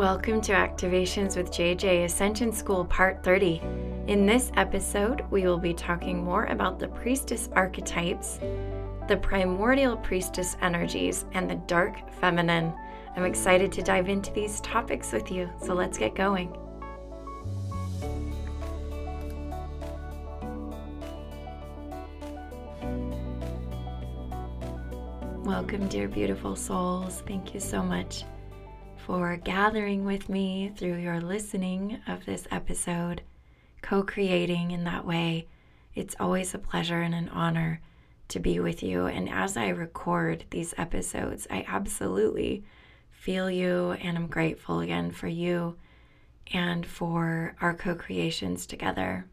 Welcome to Activations with JJ Ascension School Part 30. In this episode, we will be talking more about the priestess archetypes, the primordial priestess energies, and the dark feminine. I'm excited to dive into these topics with you, so let's get going. Welcome, dear beautiful souls. Thank you so much for gathering with me through your listening of this episode, co creating in that way. It's always a pleasure and an honor to be with you. And as I record these episodes, I absolutely feel you and I'm grateful again for you and for our co creations together.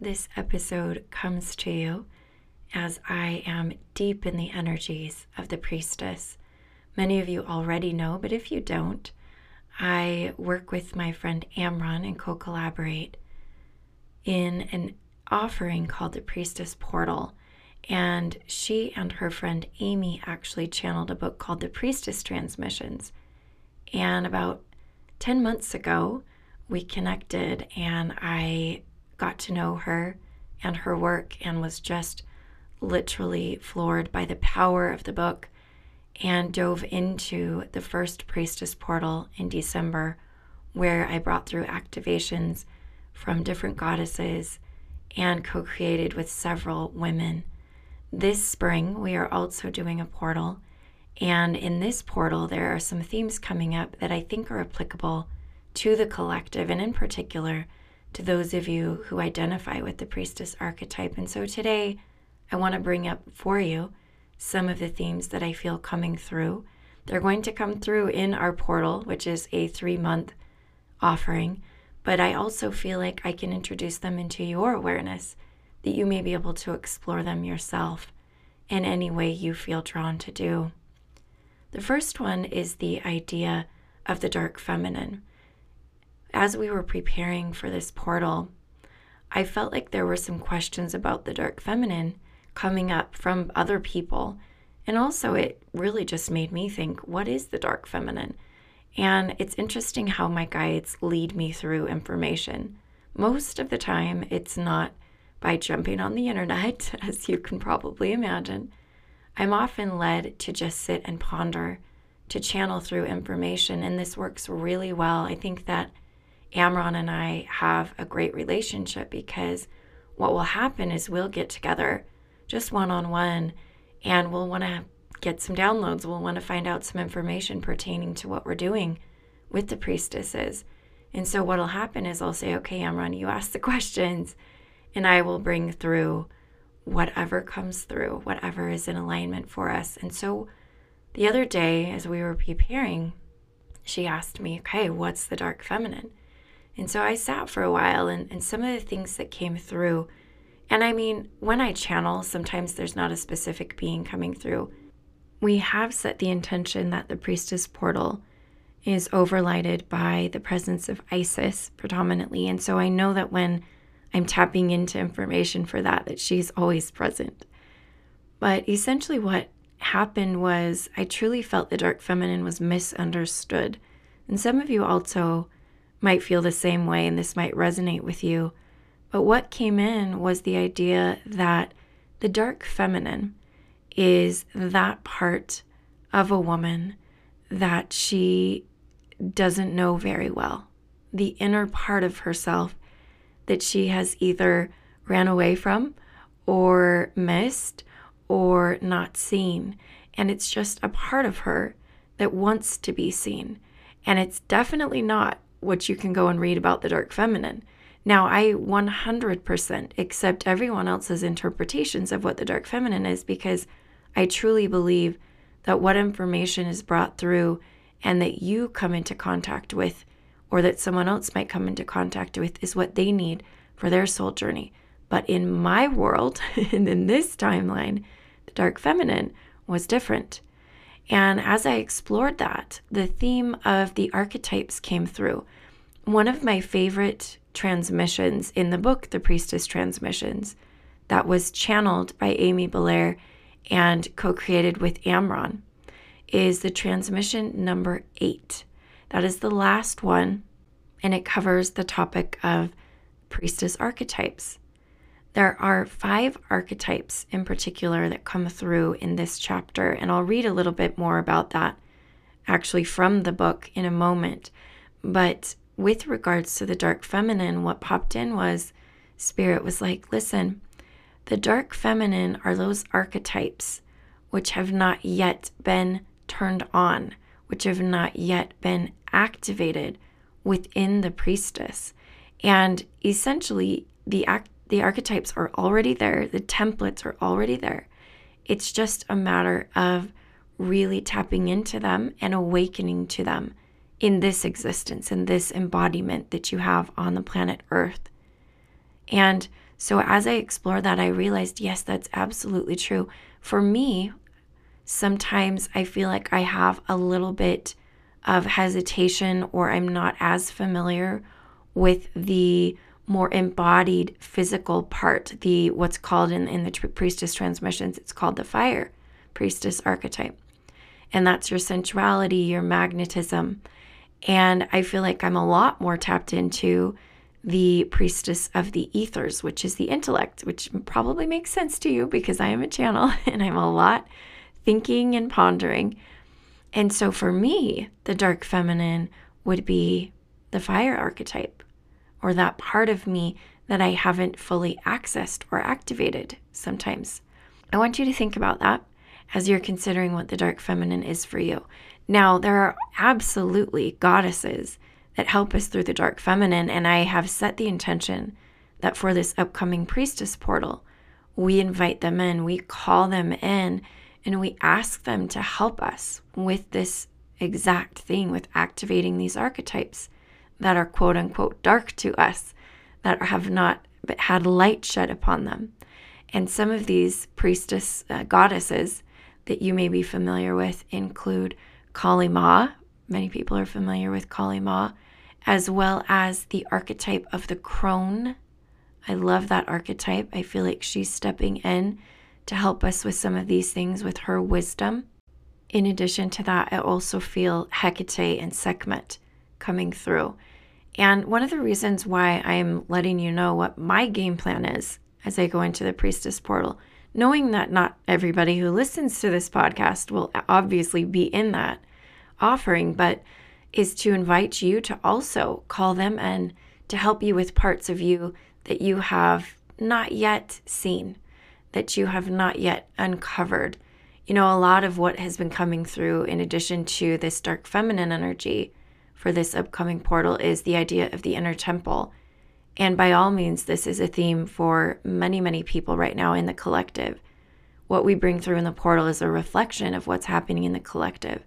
This episode comes to you as I am deep in the energies of the priestess many of you already know, but if you don't, I work with my friend Amron and co collaborate in an offering called the Priestess Portal. And she and her friend Amy actually channeled a book called The Priestess Transmissions. And about 10 months ago, we connected and I got to know her and her work and was just literally floored by the power of the book and dove into the first priestess portal in December, where I brought through activations from different goddesses and co created with several women. This spring, we are also doing a portal. And in this portal, there are some themes coming up that I think are applicable to the collective, and in particular to those of you who identify with the priestess archetype. And so today, I want to bring up for you some of the themes that I feel coming through. They're going to come through in our portal, which is a three month offering, but I also feel like I can introduce them into your awareness, that you may be able to explore them yourself in any way you feel drawn to do. The first one is the idea of the dark feminine. As we were preparing for this portal, I felt like there were some questions about the dark feminine coming up from other people. And also, it really just made me think what is the dark feminine? And it's interesting how my guides lead me through information. Most of the time, it's not by jumping on the internet, as you can probably imagine. I'm often led to just sit and ponder, to channel through information, and this works really well. I think that Amron and I have a great relationship because what will happen is we'll get together just one on one, and we'll want to get some downloads. We'll want to find out some information pertaining to what we're doing with the priestesses. And so, what'll happen is I'll say, Okay, Amron, you ask the questions, and I will bring through whatever comes through, whatever is in alignment for us. And so, the other day, as we were preparing, she asked me, Okay, what's the dark feminine? And so I sat for a while, and, and some of the things that came through and I mean, when I channel, sometimes there's not a specific being coming through. We have set the intention that the priestess portal is overlighted by the presence of Isis predominantly. And so I know that when I'm tapping into information for that, that she's always present. But essentially, what happened was I truly felt the dark feminine was misunderstood. And some of you also might feel the same way, and this might resonate with you. But what came in was the idea that the dark feminine is that part of a woman that she doesn't know very well, the inner part of herself that she has either ran away from or missed or not seen. And it's just a part of her that wants to be seen. And it's definitely not what you can go and read about the dark feminine. Now, I 100% accept everyone else's interpretations of what the dark feminine is because I truly believe that what information is brought through and that you come into contact with, or that someone else might come into contact with, is what they need for their soul journey. But in my world, and in this timeline, the dark feminine was different. And as I explored that, the theme of the archetypes came through. One of my favorite transmissions in the book, The Priestess Transmissions, that was channeled by Amy Belair and co created with Amron, is the transmission number eight. That is the last one, and it covers the topic of priestess archetypes. There are five archetypes in particular that come through in this chapter, and I'll read a little bit more about that actually from the book in a moment. But with regards to the dark feminine, what popped in was Spirit was like, listen, the dark feminine are those archetypes which have not yet been turned on, which have not yet been activated within the priestess. And essentially, the act, the archetypes are already there, the templates are already there. It's just a matter of really tapping into them and awakening to them in this existence, in this embodiment that you have on the planet Earth. And so as I explored that, I realized, yes, that's absolutely true. For me, sometimes I feel like I have a little bit of hesitation or I'm not as familiar with the more embodied physical part, the what's called in, in the priestess transmissions, it's called the fire priestess archetype. And that's your sensuality, your magnetism. And I feel like I'm a lot more tapped into the priestess of the ethers, which is the intellect, which probably makes sense to you because I am a channel and I'm a lot thinking and pondering. And so for me, the dark feminine would be the fire archetype or that part of me that I haven't fully accessed or activated sometimes. I want you to think about that as you're considering what the dark feminine is for you. Now, there are absolutely goddesses that help us through the dark feminine. And I have set the intention that for this upcoming priestess portal, we invite them in, we call them in, and we ask them to help us with this exact thing, with activating these archetypes that are quote unquote dark to us, that have not had light shed upon them. And some of these priestess uh, goddesses that you may be familiar with include Kali Ma. Many people are familiar with Kali Ma as well as the archetype of the crone. I love that archetype. I feel like she's stepping in to help us with some of these things with her wisdom. In addition to that, I also feel Hecate and Sekhmet coming through. And one of the reasons why I'm letting you know what my game plan is as I go into the priestess portal, knowing that not everybody who listens to this podcast will obviously be in that offering, but is to invite you to also call them and to help you with parts of you that you have not yet seen, that you have not yet uncovered. You know, a lot of what has been coming through, in addition to this dark feminine energy for this upcoming portal, is the idea of the inner temple. And by all means, this is a theme for many, many people right now in the collective. What we bring through in the portal is a reflection of what's happening in the collective.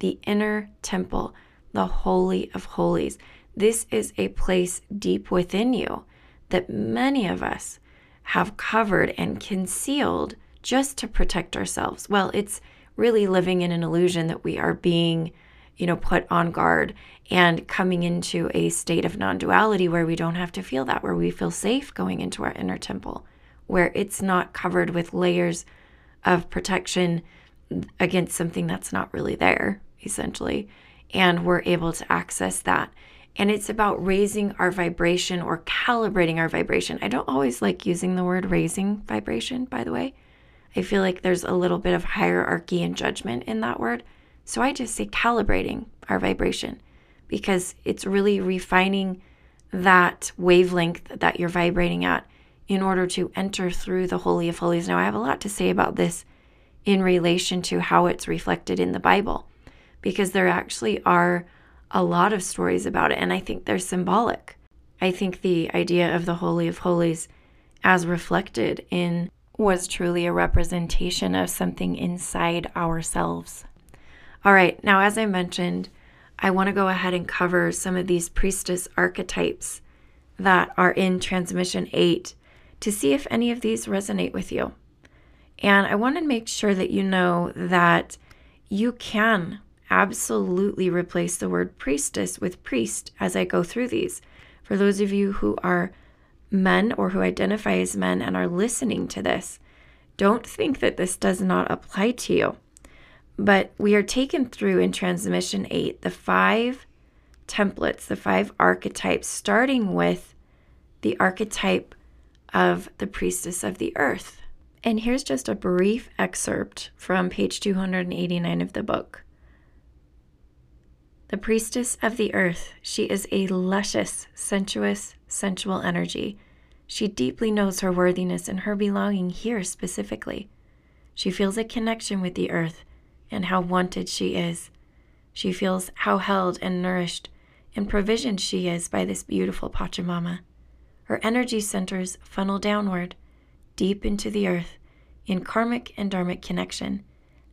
The inner temple the Holy of Holies. This is a place deep within you that many of us have covered and concealed just to protect ourselves. Well, it's really living in an illusion that we are being, you know, put on guard and coming into a state of non duality where we don't have to feel that, where we feel safe going into our inner temple, where it's not covered with layers of protection against something that's not really there, essentially and we're able to access that. And it's about raising our vibration or calibrating our vibration. I don't always like using the word raising vibration, by the way. I feel like there's a little bit of hierarchy and judgment in that word. So I just say calibrating our vibration because it's really refining that wavelength that you're vibrating at in order to enter through the Holy of Holies. Now, I have a lot to say about this in relation to how it's reflected in the Bible because there actually are a lot of stories about it, and I think they're symbolic. I think the idea of the Holy of Holies, as reflected in, was truly a representation of something inside ourselves. All right, now, as I mentioned, I want to go ahead and cover some of these priestess archetypes that are in Transmission 8 to see if any of these resonate with you. And I want to make sure that you know that you can absolutely replace the word priestess with priest as I go through these. For those of you who are men or who identify as men and are listening to this, don't think that this does not apply to you. But we are taken through in Transmission 8 the five templates, the five archetypes, starting with the archetype of the priestess of the earth. And here's just a brief excerpt from page 289 of the book. The priestess of the earth, she is a luscious, sensuous, sensual energy. She deeply knows her worthiness and her belonging here specifically. She feels a connection with the earth and how wanted she is. She feels how held and nourished and provisioned she is by this beautiful Pachamama. Her energy centers funnel downward, deep into the earth, in karmic and dharmic connection,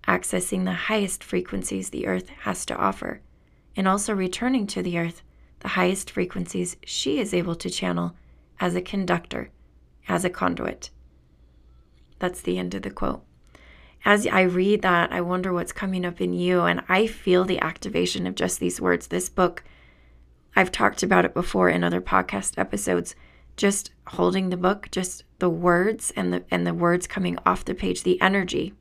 accessing the highest frequencies the earth has to offer and also returning to the earth the highest frequencies she is able to channel as a conductor, as a conduit. That's the end of the quote. As I read that, I wonder what's coming up in you, and I feel the activation of just these words. This book, I've talked about it before in other podcast episodes. Just holding the book, just the words and the and the words coming off the page, the energy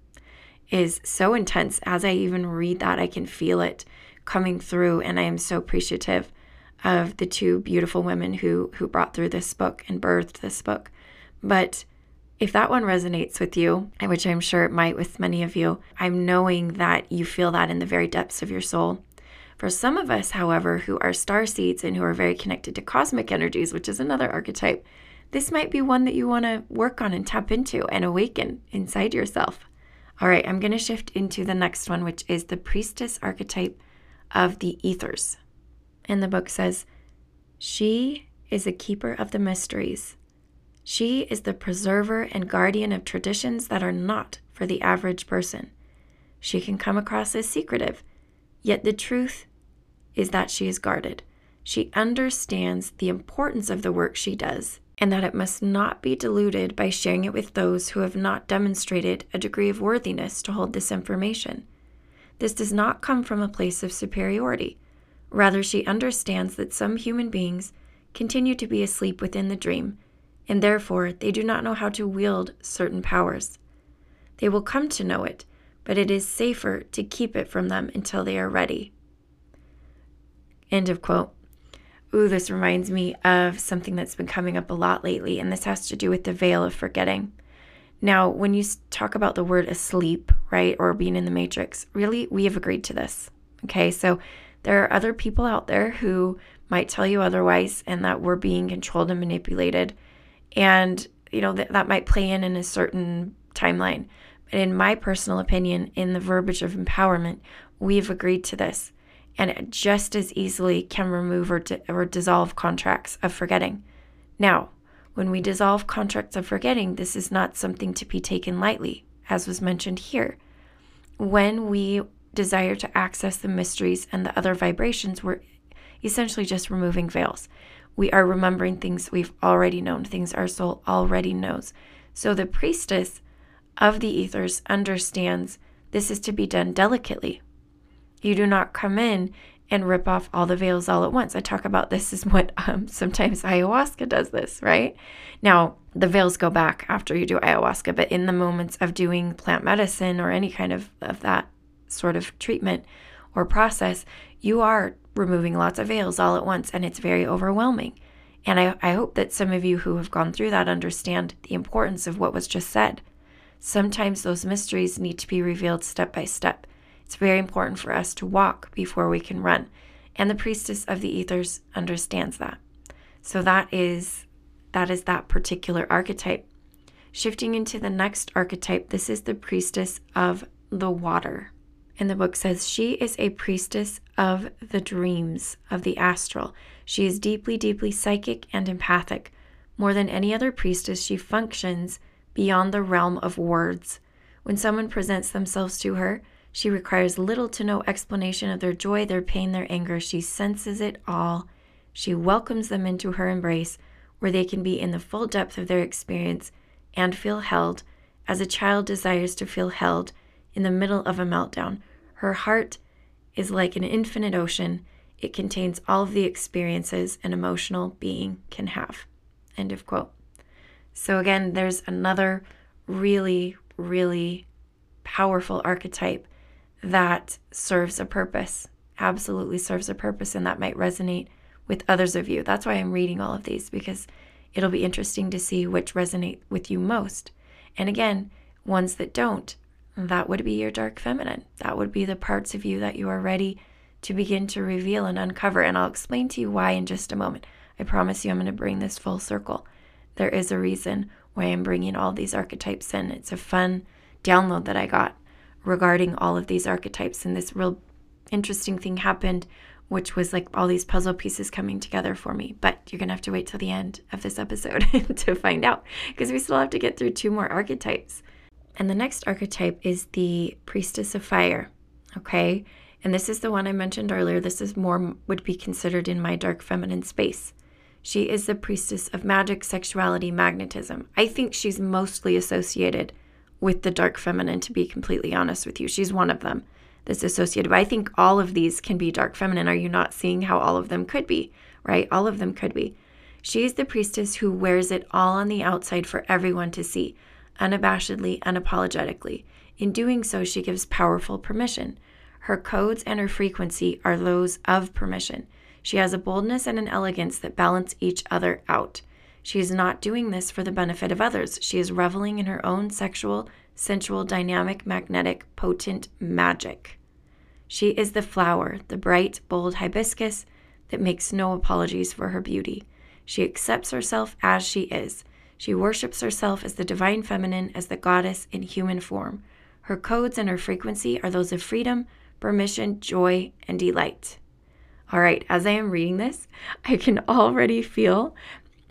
is so intense. As I even read that, I can feel it coming through and I am so appreciative of the two beautiful women who who brought through this book and birthed this book. But if that one resonates with you, which I'm sure it might with many of you, I'm knowing that you feel that in the very depths of your soul. For some of us, however, who are star seeds and who are very connected to cosmic energies, which is another archetype, this might be one that you want to work on and tap into and awaken inside yourself. All right, I'm going to shift into the next one, which is the priestess archetype of the ethers. And the book says, She is a keeper of the mysteries. She is the preserver and guardian of traditions that are not for the average person. She can come across as secretive, yet the truth is that she is guarded. She understands the importance of the work she does and that it must not be diluted by sharing it with those who have not demonstrated a degree of worthiness to hold this information. This does not come from a place of superiority. Rather, she understands that some human beings continue to be asleep within the dream, and therefore they do not know how to wield certain powers. They will come to know it, but it is safer to keep it from them until they are ready. End of quote. Ooh, this reminds me of something that's been coming up a lot lately, and this has to do with the veil of forgetting. Now, when you talk about the word asleep, right, or being in the matrix, really, we have agreed to this. Okay, so there are other people out there who might tell you otherwise and that we're being controlled and manipulated. And, you know, that, might play in in a certain timeline. But in my personal opinion, in the verbiage of empowerment, we've agreed to this. And it just as easily can remove or, di- or dissolve contracts of forgetting. Now, when we dissolve contracts of forgetting, this is not something to be taken lightly, as was mentioned here. When we desire to access the mysteries and the other vibrations, we're essentially just removing veils. We are remembering things we've already known, things our soul already knows. So the priestess of the ethers understands this is to be done delicately. You do not come in and rip off all the veils all at once. I talk about this is what um, sometimes ayahuasca does this, right? Now, the veils go back after you do ayahuasca, but in the moments of doing plant medicine or any kind of, of that sort of treatment or process, you are removing lots of veils all at once, and it's very overwhelming. And I, I hope that some of you who have gone through that understand the importance of what was just said. Sometimes those mysteries need to be revealed step by step. It's very important for us to walk before we can run. And the priestess of the ethers understands that. So that is that is that particular archetype. Shifting into the next archetype, this is the priestess of the water. And the book says she is a priestess of the dreams, of the astral. She is deeply, deeply psychic and empathic. More than any other priestess, she functions beyond the realm of words. When someone presents themselves to her, she requires little to no explanation of their joy, their pain, their anger. She senses it all. She welcomes them into her embrace, where they can be in the full depth of their experience and feel held, as a child desires to feel held in the middle of a meltdown. Her heart is like an infinite ocean. It contains all of the experiences an emotional being can have. End of quote. So, again, there's another really, really powerful archetype that serves a purpose absolutely serves a purpose and that might resonate with others of you. That's why I'm reading all of these because it'll be interesting to see which resonate with you most. And again, ones that don't, that would be your dark feminine. That would be the parts of you that you are ready to begin to reveal and uncover. And I'll explain to you why in just a moment. I promise you, I'm going to bring this full circle. There is a reason why I'm bringing all these archetypes in. It's a fun download that I got regarding all of these archetypes. And this real interesting thing happened, which was like all these puzzle pieces coming together for me. But you're going to have to wait till the end of this episode to find out because we still have to get through two more archetypes. And the next archetype is the Priestess of Fire. Okay. And this is the one I mentioned earlier. This is more would be considered in my dark feminine space. She is the priestess of magic, sexuality, magnetism. I think she's mostly associated with the dark feminine, to be completely honest with you. She's one of them that's associated. But I think all of these can be dark feminine. Are you not seeing how all of them could be? Right? All of them could be. She is the priestess who wears it all on the outside for everyone to see, unabashedly, unapologetically. In doing so, she gives powerful permission. Her codes and her frequency are those of permission. She has a boldness and an elegance that balance each other out. She is not doing this for the benefit of others. She is reveling in her own sexual, sensual, dynamic, magnetic, potent magic. She is the flower, the bright, bold hibiscus that makes no apologies for her beauty. She accepts herself as she is. She worships herself as the divine feminine, as the goddess in human form. Her codes and her frequency are those of freedom, permission, joy, and delight. All right, as I am reading this, I can already feel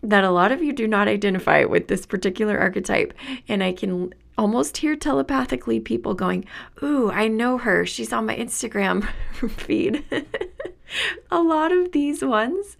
that a lot of you do not identify with this particular archetype. And I can almost hear telepathically people going, Ooh, I know her. She's on my Instagram feed. a lot of these ones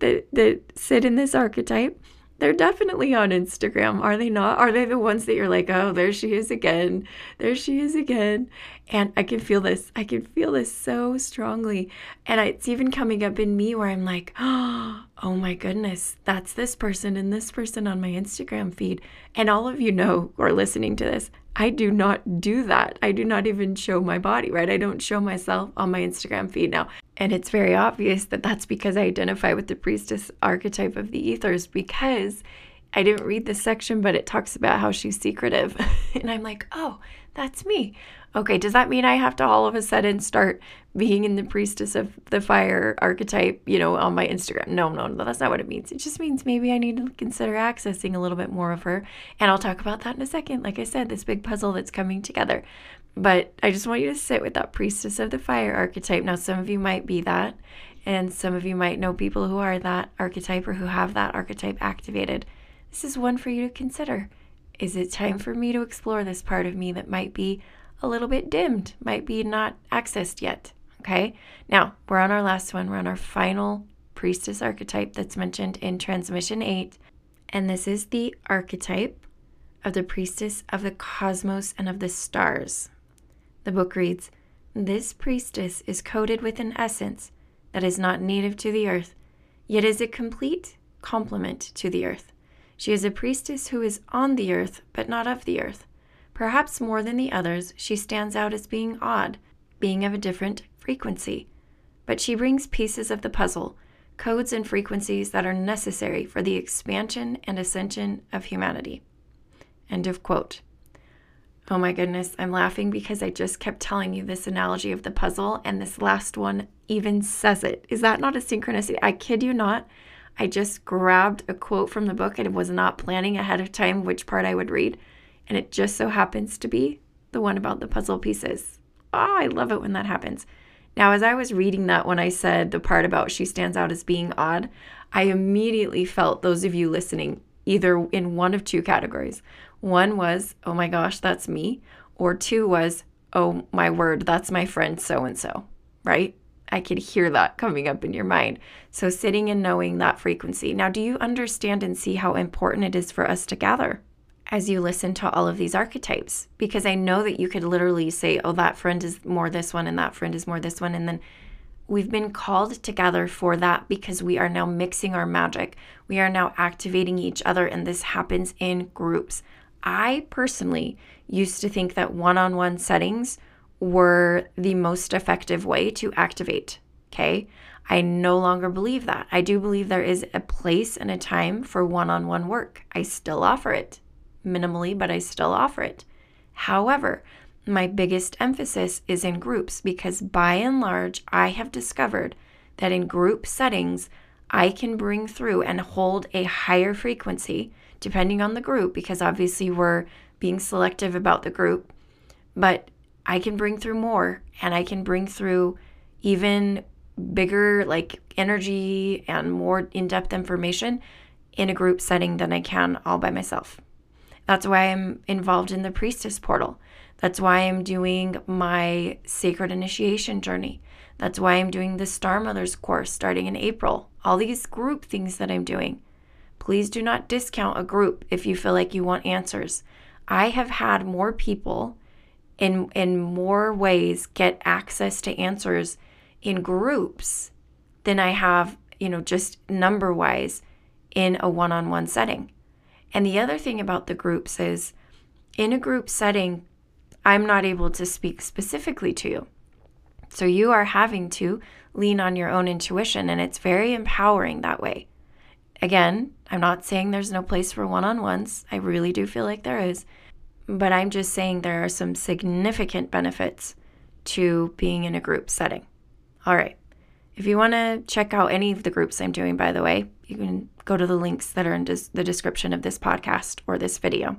that, that sit in this archetype they're definitely on Instagram, are they not? Are they the ones that you're like, oh, there she is again. There she is again. And I can feel this. I can feel this so strongly. And it's even coming up in me where I'm like, oh my goodness, that's this person and this person on my Instagram feed. And all of you know who are listening to this, I do not do that. I do not even show my body, right? I don't show myself on my Instagram feed now. And it's very obvious that that's because I identify with the priestess archetype of the ethers because I didn't read this section, but it talks about how she's secretive. and I'm like, oh, that's me. Okay, does that mean I have to all of a sudden start being in the priestess of the fire archetype, you know, on my Instagram? No, no, no, that's not what it means. It just means maybe I need to consider accessing a little bit more of her. And I'll talk about that in a second. Like I said, this big puzzle that's coming together. But I just want you to sit with that priestess of the fire archetype. Now, some of you might be that, and some of you might know people who are that archetype or who have that archetype activated. This is one for you to consider. Is it time for me to explore this part of me that might be a little bit dimmed, might be not accessed yet? Okay, now we're on our last one. We're on our final priestess archetype that's mentioned in Transmission 8. And this is the archetype of the priestess of the cosmos and of the stars. The book reads This priestess is coated with an essence that is not native to the earth, yet is a complete complement to the earth. She is a priestess who is on the earth, but not of the earth. Perhaps more than the others, she stands out as being odd, being of a different frequency. But she brings pieces of the puzzle, codes and frequencies that are necessary for the expansion and ascension of humanity. End of quote. Oh my goodness, I'm laughing because I just kept telling you this analogy of the puzzle, and this last one even says it. Is that not a synchronicity? I kid you not. I just grabbed a quote from the book and was not planning ahead of time which part I would read. And it just so happens to be the one about the puzzle pieces. Oh, I love it when that happens. Now, as I was reading that, when I said the part about she stands out as being odd, I immediately felt those of you listening either in one of two categories. One was, oh my gosh, that's me. Or two was, oh my word, that's my friend so and so, right? I could hear that coming up in your mind. So, sitting and knowing that frequency. Now, do you understand and see how important it is for us to gather as you listen to all of these archetypes? Because I know that you could literally say, oh, that friend is more this one, and that friend is more this one. And then we've been called together for that because we are now mixing our magic. We are now activating each other, and this happens in groups. I personally used to think that one on one settings were the most effective way to activate. Okay. I no longer believe that. I do believe there is a place and a time for one on one work. I still offer it minimally, but I still offer it. However, my biggest emphasis is in groups because by and large, I have discovered that in group settings, I can bring through and hold a higher frequency depending on the group because obviously we're being selective about the group, but I can bring through more and I can bring through even bigger like energy and more in-depth information in a group setting than I can all by myself. That's why I'm involved in the priestess portal. That's why I'm doing my sacred initiation journey. That's why I'm doing the Star Mothers course starting in April. All these group things that I'm doing. Please do not discount a group if you feel like you want answers. I have had more people in in more ways get access to answers in groups than I have, you know, just number wise in a one-on-one setting. And the other thing about the groups is in a group setting, I'm not able to speak specifically to you. So you are having to lean on your own intuition, and it's very empowering that way. Again, I'm not saying there's no place for one on ones. I really do feel like there is. But I'm just saying there are some significant benefits to being in a group setting. All right. If you want to check out any of the groups I'm doing, by the way, you can go to the links that are in des- the description of this podcast or this video.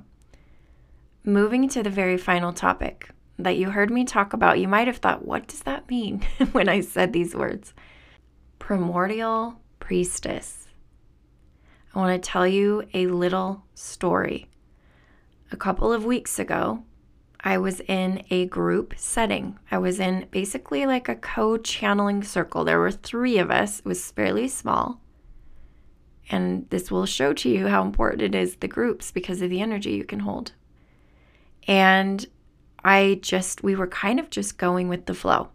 Moving to the very final topic that you heard me talk about, you might have thought, what does that mean when I said these words? Primordial priestess. I want to tell you a little story. A couple of weeks ago, I was in a group setting. I was in basically like a co channeling circle. There were three of us, it was fairly small. And this will show to you how important it is the groups because of the energy you can hold. And I just, we were kind of just going with the flow.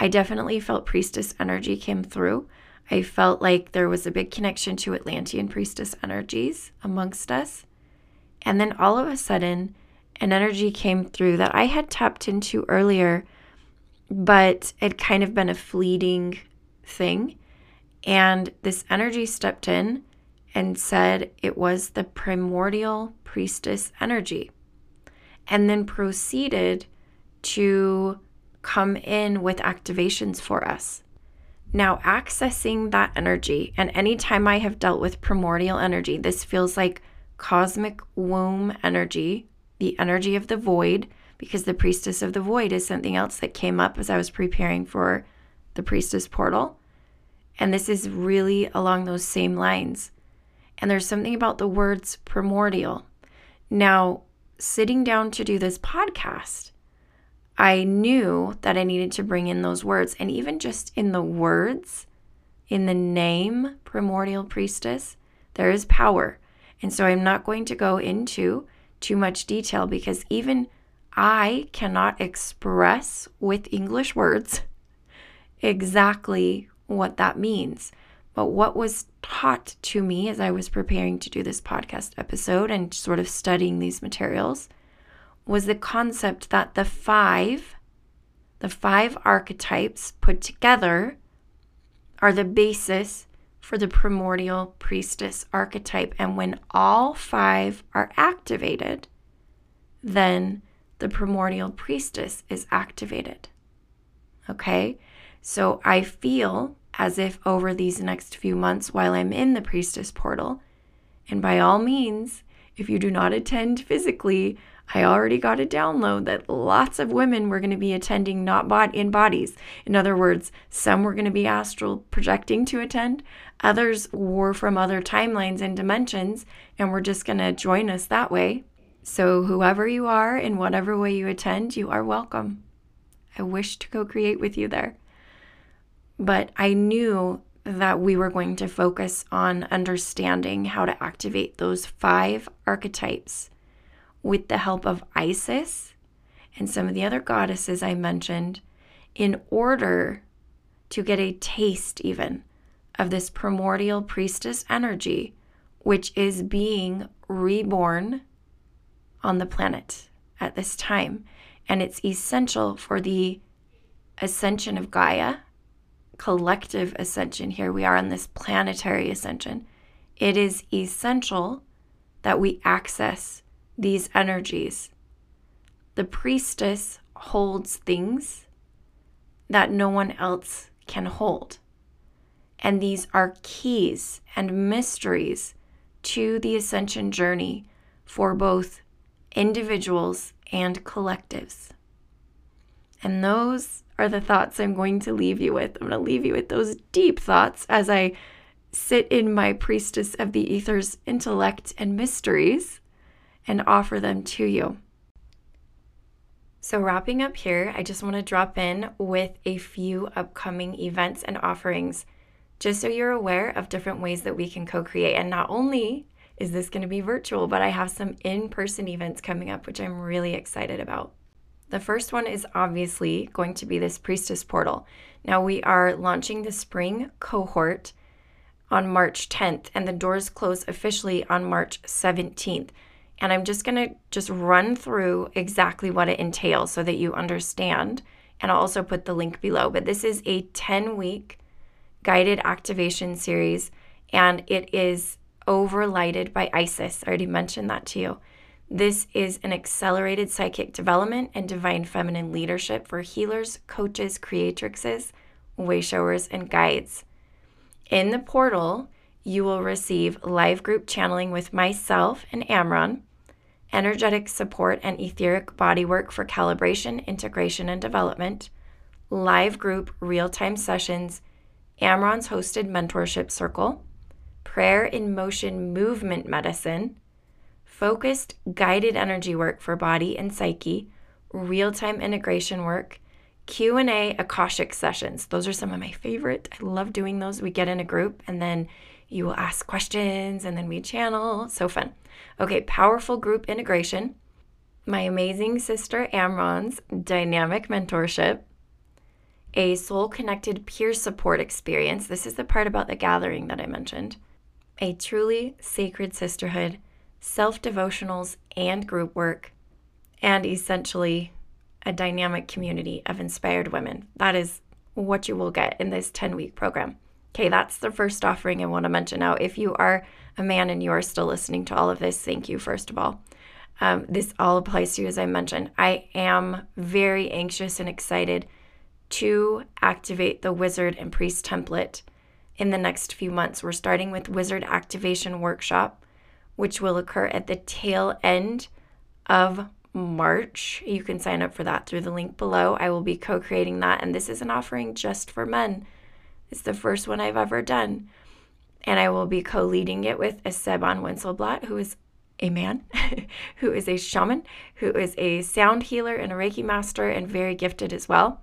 I definitely felt priestess energy came through. I felt like there was a big connection to Atlantean priestess energies amongst us. And then all of a sudden, an energy came through that I had tapped into earlier, but it kind of been a fleeting thing. And this energy stepped in and said it was the primordial priestess energy, and then proceeded to come in with activations for us. Now, accessing that energy, and anytime I have dealt with primordial energy, this feels like cosmic womb energy the energy of the void, because the priestess of the void is something else that came up as I was preparing for the priestess portal. And this is really along those same lines. And there's something about the words primordial. Now, sitting down to do this podcast, I knew that I needed to bring in those words. And even just in the words, in the name primordial priestess, there is power. And so I'm not going to go into too much detail because even I cannot express with English words exactly what that means. But what was taught to me as I was preparing to do this podcast episode and sort of studying these materials was the concept that the five, the five archetypes put together are the basis for the primordial priestess archetype. And when all five are activated, then the primordial priestess is activated. Okay? So I feel as if over these next few months while I'm in the priestess portal, and by all means, if you do not attend physically, I already got a download that lots of women were going to be attending not bot in bodies. In other words, some were going to be astral projecting to attend, others were from other timelines and dimensions and were just going to join us that way. So, whoever you are, in whatever way you attend, you are welcome. I wish to co create with you there. But I knew that we were going to focus on understanding how to activate those five archetypes with the help of Isis and some of the other goddesses I mentioned in order to get a taste, even, of this primordial priestess energy, which is being reborn on the planet at this time. And it's essential for the ascension of Gaia, collective ascension. Here we are on this planetary ascension. It is essential that we access these energies. The priestess holds things that no one else can hold. And these are keys and mysteries to the ascension journey for both individuals and collectives. And those are the thoughts I'm going to leave you with. I'm going to leave you with those deep thoughts as I sit in my priestess of the ether's intellect and mysteries and offer them to you. So, wrapping up here, I just want to drop in with a few upcoming events and offerings just so you're aware of different ways that we can co create. And not only is this going to be virtual, but I have some in person events coming up, which I'm really excited about. The first one is obviously going to be this Priestess Portal. Now, we are launching the spring cohort on March 10th, and the doors close officially on March 17th. And I'm just going to just run through exactly what it entails so that you understand. And I'll also put the link below. But this is a 10 week guided activation series, and it is overlighted by Isis. I already mentioned that to you. This is an accelerated psychic development and divine feminine leadership for healers, coaches, creatrixes, wayshowers, and guides. In the portal, you will receive live group channeling with myself and Amron, energetic support and etheric bodywork for calibration, integration, and development, live group real time sessions, Amron's hosted mentorship circle, prayer in motion movement medicine, focused guided energy work for body and psyche, real-time integration work, Q&A Akashic sessions. Those are some of my favorite. I love doing those. We get in a group and then you will ask questions and then we channel. So fun. Okay, powerful group integration. My amazing sister Amron's dynamic mentorship a soul connected peer support experience. This is the part about the gathering that I mentioned. A truly sacred sisterhood, self devotionals, and group work, and essentially a dynamic community of inspired women. That is what you will get in this 10 week program. Okay, that's the first offering I want to mention. Now, if you are a man and you are still listening to all of this, thank you, first of all. Um, this all applies to you, as I mentioned. I am very anxious and excited to activate the wizard and priest template in the next few months. We're starting with wizard activation workshop, which will occur at the tail end of March. You can sign up for that through the link below. I will be co creating that, and this is an offering just for men. It's the first one I've ever done. And I will be co leading it with Esteban Wenzelblatt, who is a man, who is a shaman, who is a sound healer and a Reiki master, and very gifted as well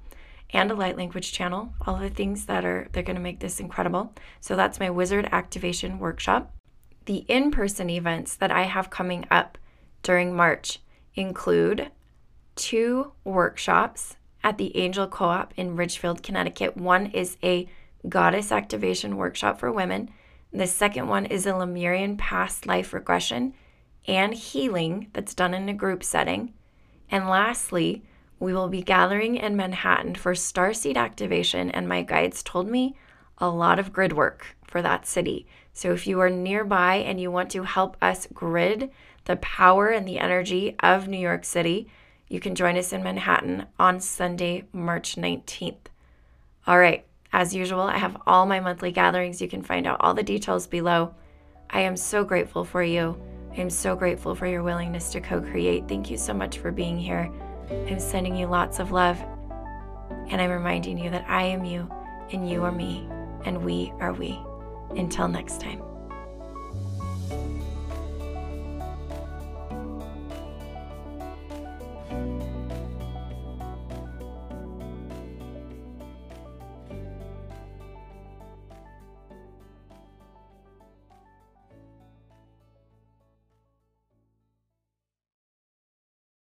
and a light language channel, all the things that are they're going to make this incredible. So that's my wizard activation workshop. The in-person events that I have coming up during March include two workshops at the Angel Co-op in Ridgefield, Connecticut. One is a goddess activation workshop for women. The second one is a Lemurian past life regression and healing that's done in a group setting. And lastly, we will be gathering in Manhattan for starseed activation, and my guides told me a lot of grid work for that city. So if you are nearby and you want to help us grid the power and the energy of New York City, you can join us in Manhattan on Sunday, March 19th. All right, as usual, I have all my monthly gatherings. You can find out all the details below. I am so grateful for you. I am so grateful for your willingness to co create. Thank you so much for being here. I'm sending you lots of love. And I'm reminding you that I am you and you are me and we are we. Until next time.